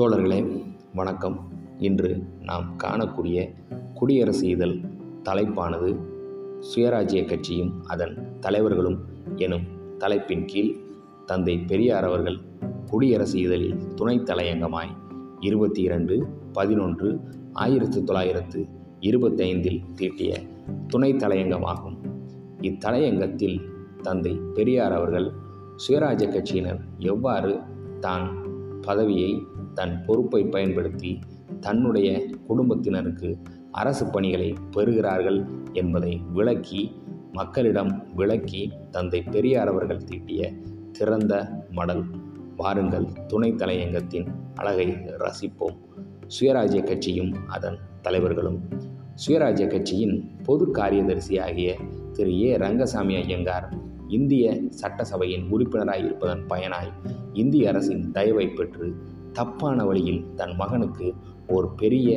தோழர்களே வணக்கம். இன்று நாம் காணக்கூடிய குடியரசு இதழ் தலைப்பானது சுயராஜ்ய கட்சியும் அதன் தலைவர்களும் எனும் தலைப்பின் கீழ் தந்தை பெரியார் அவர்கள் குடியரசு இதழில் துணைத் தலையங்கமாய் இருபத்தி இரண்டு பதினொன்று ஆயிரத்தி தொள்ளாயிரத்து இருபத்தைந்தில் தீட்டிய துணைத் தலையங்கமாகும். இத்தலையங்கத்தில் தந்தை பெரியார் அவர்கள் சுயராஜ்ய கட்சியினர் எவ்வாறு தான் பதவியை தன் பொறுப்பை பயன்படுத்தி தன்னுடைய குடும்பத்தினருக்கு அரசு பணிகளை பெறுகிறார்கள் என்பதை விளக்கி மக்களிடம் விளக்கி தந்தை பெரியார் அவர்கள் தீட்டிய திறந்த மடல். வாருங்கள் துணை தலையங்கத்தின் அழகை ரசிப்போம். சுயராஜ்ய கட்சியும் அதன் தலைவர்களும். சுயராஜ்ய கட்சியின் பொது காரியதரிசியாகிய திரு ஏ. ரங்கசாமி ஐயங்கார் இந்திய சட்டசபையின் உறுப்பினராய் இருப்பதன் பயனாய் இந்திய அரசின் தயவை பெற்று தப்பான வழியில் தன் மகனுக்கு ஒரு பெரிய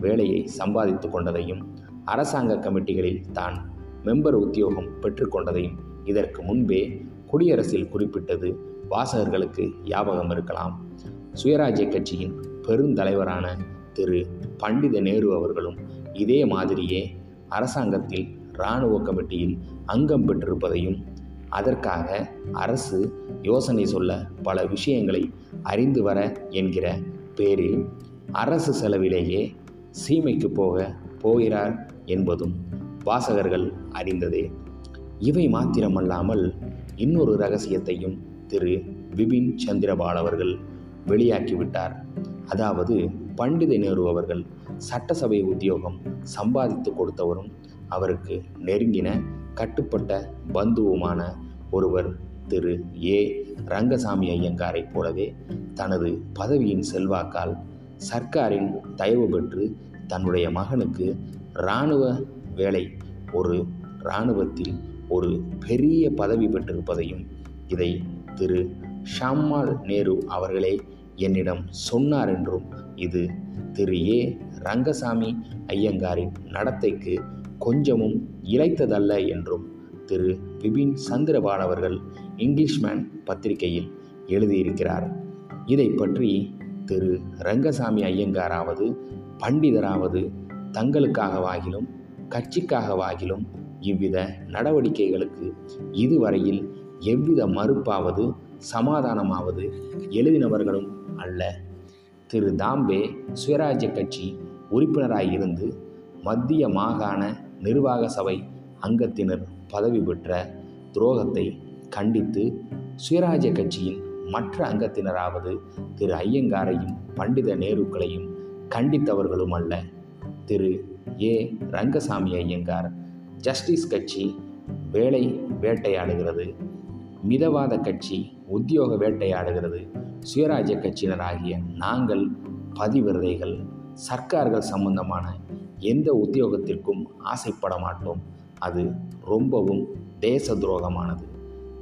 வேலையை சம்பாதித்து கொண்டதையும் அரசாங்க கமிட்டிகளில் தான் மெம்பர் உத்தியோகம் பெற்றுக்கொண்டதையும் இதற்கு முன்பே குடியரசில் குறிப்பிட்டது வாசகர்களுக்கு ஞாபகம் இருக்கலாம். சுயராஜ்ய கட்சியின் பெருந்தலைவரான திரு. பண்டித நேரு அவர்களும் இதே மாதிரியே அரசாங்கத்தில் இராணுவ கமிட்டியில் அங்கம் பெற்றிருப்பதையும் அதற்காக அரசு யோசனை சொல்ல பல விஷயங்களை அறிந்து வர என்கிற பேரில் அரசு செலவிலேயே சீமைக்கு போக போகிறார் என்பதும் வாசகர்கள் அறிந்ததே. இவை மாத்திரமல்லாமல் இன்னொரு ரகசியத்தையும் திரு. விபின் சந்திரபால் அவர்கள் வெளியாக்கிவிட்டார். அதாவது பண்டித நேரு அவர்கள் சட்டசபை உத்தியோகம் சம்பாதித்து கொடுத்தவரும் அவருக்கு நெருங்கின கட்டுப்பட்ட பந்துவுமான ஒருவர் திரு. ஏ. ரங்கசாமி ஐயங்காரைப் போலவே தனது பதவியின் செல்வாக்கால் சர்க்காரின் தயவு பெற்று தன்னுடைய மகனுக்கு இராணுவ வேலை ஒரு இராணுவத்தில் ஒரு பெரிய பதவி பெற்றிருப்பதையும் இதை திரு. ஷாம்மால் நேரு அவர்களே என்னிடம் சொன்னார் என்றும் இது திரு. ஏ. ரங்கசாமி ஐயங்காரின் நடத்தைக்கு கொஞ்சமும் இழைத்ததல்ல என்றும் திரு. பிபின் சந்திரபால் அவர்கள் இங்கிலீஷ்மேன் பத்திரிகையில் எழுதியிருக்கிறார். இதை பற்றி திரு. ரங்கசாமி ஐயங்காராவது பண்டிதராவது தங்களுக்காகவாகிலும் கட்சிக்காகவாகிலும் இவ்வித நடவடிக்கைகளுக்கு இதுவரையில் எவ்வித மறுப்பாவது சமாதானமாவது எழுதினவர்களும் அல்ல. திரு. தாம்பே சுயராஜ்ய கட்சி உறுப்பினராக இருந்து மத்திய மாகாண நிர்வாக சபை அங்கத்தினர் பதவி பெற்ற துரோகத்தை கண்டித்து சுயராஜ்ய கட்சியின் மற்ற அங்கத்தினராவது திரு ஐயங்காரையும் பண்டித நேருக்களையும் கண்டித்தவர்களும் அல்ல. திரு ஏ. ரங்கசாமி ஐயங்கார் ஜஸ்டிஸ் கட்சி வேலை வேட்டையாடுகிறது. மிதவாத கட்சி உத்தியோக வேட்டையாடுகிறது. சுயராஜ்ய கட்சியினராகிய நாங்கள் பதிவிரதைகள் சர்க்கார்கள் சம்பந்தமான எந்த உத்தியோகத்திற்கும் ஆசைப்பட மாட்டோம். அது ரொம்பவும் தேச துரோகமானது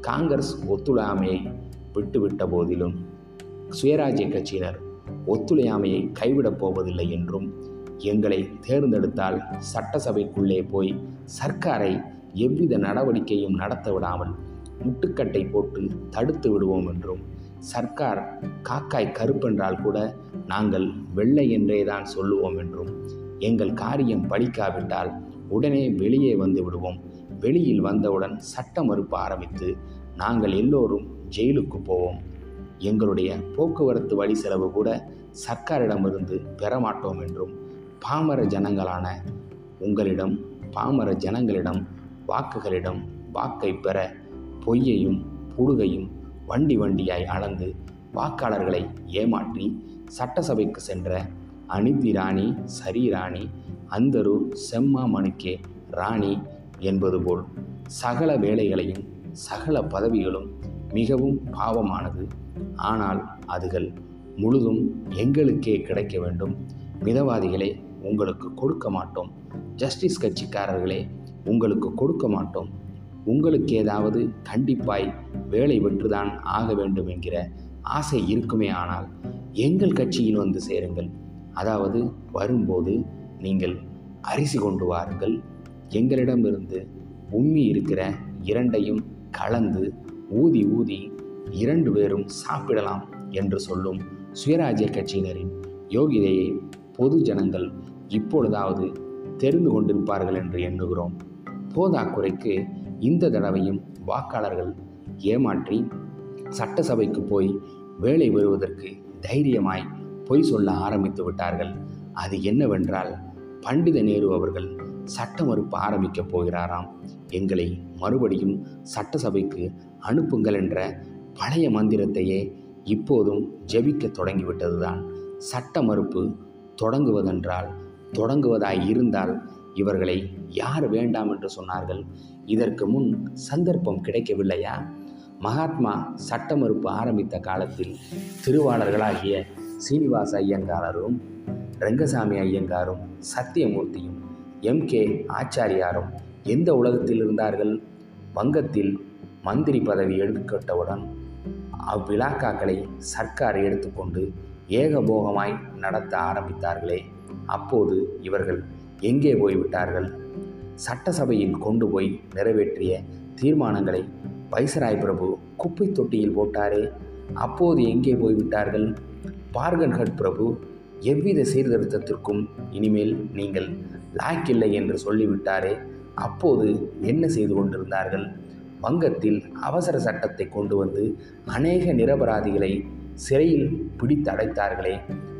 காங்கிரஸ் ஒத்துழையாமையை விட்டுவிட்ட போதிலும் சுயராஜ்ய கட்சியினர் ஒத்துழையாமையை கைவிடப் போவதில்லை என்றும் எங்களை தேர்ந்தெடுத்தால் சட்டசபைக்குள்ளே போய் சர்க்காரை எவ்வித நடவடிக்கையும் நடத்த விடாமல் முட்டுக்கட்டை போட்டு தடுத்து விடுவோம் என்றும் சர்க்கார் காக்காய் கருப்பென்றால் கூட நாங்கள் வெள்ளை என்றே தான் சொல்லுவோம் என்றும் எங்கள் காரியம் பலிக்காவிட்டால் உடனே வெளியே வந்து விடுவோம். வெளியில் வந்தவுடன் சட்ட மறுப்பு ஆரம்பித்து நாங்கள் எல்லோரும் ஜெயிலுக்கு போவோம். எங்களுடைய போக்குவரத்து வழி செலவு கூட சர்க்காரிடமிருந்து பெறமாட்டோம் என்றும் பாமர ஜனங்களான உங்களிடம் பாமர ஜனங்களிடம் வாக்குகளிடம் வாக்கை பெற பொய்யையும் புடுகையும் வண்டி வண்டியாய் அளந்து வாக்காளர்களை ஏமாற்றி சட்டசபைக்கு சென்ற அனிதி ராணி சரி ராணி அந்தரு செம்மா மணுக்கே ராணி என்பது போல் சகல வேலைகளையும் சகல பதவிகளும் மிகவும் பாவமானது. ஆனால் அதுகள் முழுதும் எங்களுக்கே கிடைக்க வேண்டும். மிதவாதிகளே உங்களுக்கு கொடுக்க மாட்டோம். ஜஸ்டிஸ் கட்சிக்காரர்களே உங்களுக்கு கொடுக்க மாட்டோம். உங்களுக்கு ஏதாவது கண்டிப்பாய் வேலை வென்றுதான் ஆக வேண்டும் என்கிற ஆசை இருக்குமே ஆனால் எங்கள் கட்சியில் வந்து சேருங்கள். அதாவது வரும்போது நீங்கள் அரிசி கொண்டு வாருங்கள். எங்களிடமிருந்து உம்மி இருக்கிற இரண்டையும் கலந்து ஊதி ஊதி இரண்டு பேரும் சாப்பிடலாம் என்று சொல்லும் சுயராஜ்ய கட்சியினரின் யோகிதையை பொது ஜனங்கள் இப்பொழுதாவது தெரிந்து கொண்டிருப்பார்கள் என்று எண்ணுகிறோம். போதாக்குறைக்கு இந்த தடவையும் வாக்காளர்கள் ஏமாற்றி சட்டசபைக்கு போய் வேலை வருவதற்கு தைரியமாய் பொய் சொல்ல ஆரம்பித்து விட்டார்கள். அது என்னவென்றால் பண்டித நேரு அவர்கள் சட்ட மறுப்பு ஆரம்பிக்கப் போகிறாராம். எங்களை மறுபடியும் சட்டசபைக்கு அனுப்புங்கள் என்ற பழைய மந்திரத்தையே இப்போதும் ஜபிக்க தொடங்கிவிட்டதுதான். சட்ட மறுப்பு தொடங்குவதென்றால் தொடங்குவதாய் இருந்தால் இவர்களை யார் வேண்டாம் என்று சொன்னார்கள்? இதற்கு முன் சந்தர்ப்பம் கிடைக்கவில்லையா? மகாத்மா சட்ட மறுப்பு ஆரம்பித்த காலத்தில் திருவாளர்களாகிய சீனிவாச ஐயங்காரரும் ரங்கசாமி ஐயங்காரும் சத்தியமூர்த்தியும் எம். கே. ஆச்சாரியாரும் எந்த உலகத்தில் இருந்தார்கள்? வங்கத்தில் மந்திரி பதவி எடுக்கப்பட்டவுடன் அவ்விழாக்காக்களை சர்க்கார் எடுத்துக்கொண்டு ஏகபோகமாய் நடத்த ஆரம்பித்தார்களே. அப்போது இவர்கள் எங்கே போய்விட்டார்கள்? சட்டசபையில் கொண்டு போய் நிறைவேற்றிய தீர்மானங்களை வைசராய் பிரபு குப்பை தொட்டியில் போட்டாரே. அப்போது எங்கே போய்விட்டார்கள்? பார்கன்ஹட் பிரபு எவ்வித சீர்திருத்தத்திற்கும் இனிமேல் நீங்கள் லாக்கில்லை என்று சொல்லிவிட்டாரே அப்போது என்ன செய்து கொண்டிருந்தார்கள்? வங்கத்தில் அவசர சட்டத்தை கொண்டு வந்து அநேக நிரபராதிகளை சிறையில் பிடித்து அடைத்தார்களே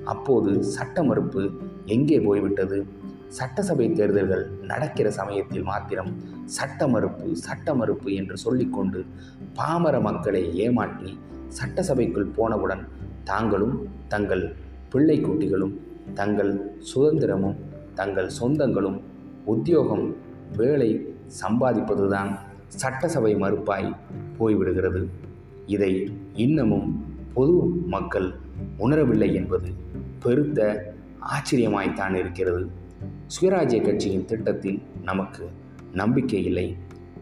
அப்போது சட்ட மறுப்பு எங்கே போய்விட்டது? சட்டசபை தேர்தல்கள் நடக்கிற சமயத்தில் மாத்திரம் சட்ட மறுப்பு சட்ட மறுப்பு என்று சொல்லிக்கொண்டு பாமர மக்களை ஏமாற்றி சட்டசபைக்குள் போனவுடன் தாங்களும் தங்கள் பிள்ளை குட்டிகளும் தங்கள் சுதந்திரமும் தங்கள் சொந்தங்களும் உத்தியோகம் வேலை சம்பாதிப்பதுதான் சட்டசபை மறுப்பாய் போய்விடுகிறது. இதை இன்னமும் பொது மக்கள் உணரவில்லை என்பது பெருத்த ஆச்சரியமாய்த்தான் இருக்கிறது. சுயராஜ்ய கட்சியின் திட்டத்தில் நமக்கு நம்பிக்கை இல்லை.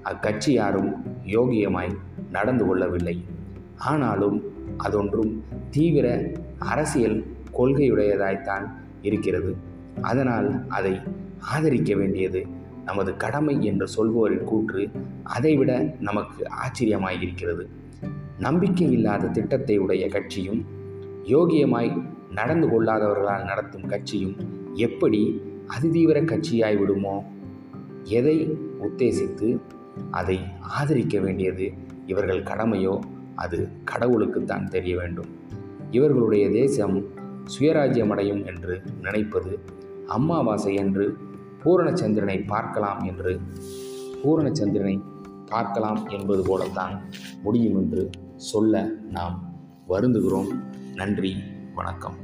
அக்கட்சி யாரும் யோகியமாய் நடந்து கொள்ளவில்லை. ஆனாலும் அதொன்றும் தீவிர அரசியல் கொள்கையுடையதாய்த்தான் இருக்கிறது. அதனால் அதை ஆதரிக்க வேண்டியது நமது கடமை என்று சொல்பவரின் கூற்று அதைவிட நமக்கு ஆச்சரியமாயிருக்கிறது. நம்பிக்கை இல்லாத திட்டத்தை உடைய கட்சியும் யோகியமாய் நடந்து கொள்ளாதவர்களால் நடத்தும் கட்சியும் எப்படி அதிதீவிர கட்சியாய் விடுமோ? எதை உத்தேசித்து அதை ஆதரிக்க வேண்டியது இவர்கள் கடமையோ? அது கடவுளுக்குத்தான் தெரிய வேண்டும். இவர்களுடைய தேசம் சுயராஜ்யமடையும் என்று நினைப்பது அம்மாவாசை என்று பூரணச்சந்திரனை பார்க்கலாம் என்று பூரணச்சந்திரனை பார்க்கலாம் என்பது போலத்தான் முடியும் என்று சொல்ல நாம் வருந்துகிறோம். நன்றி வணக்கம்.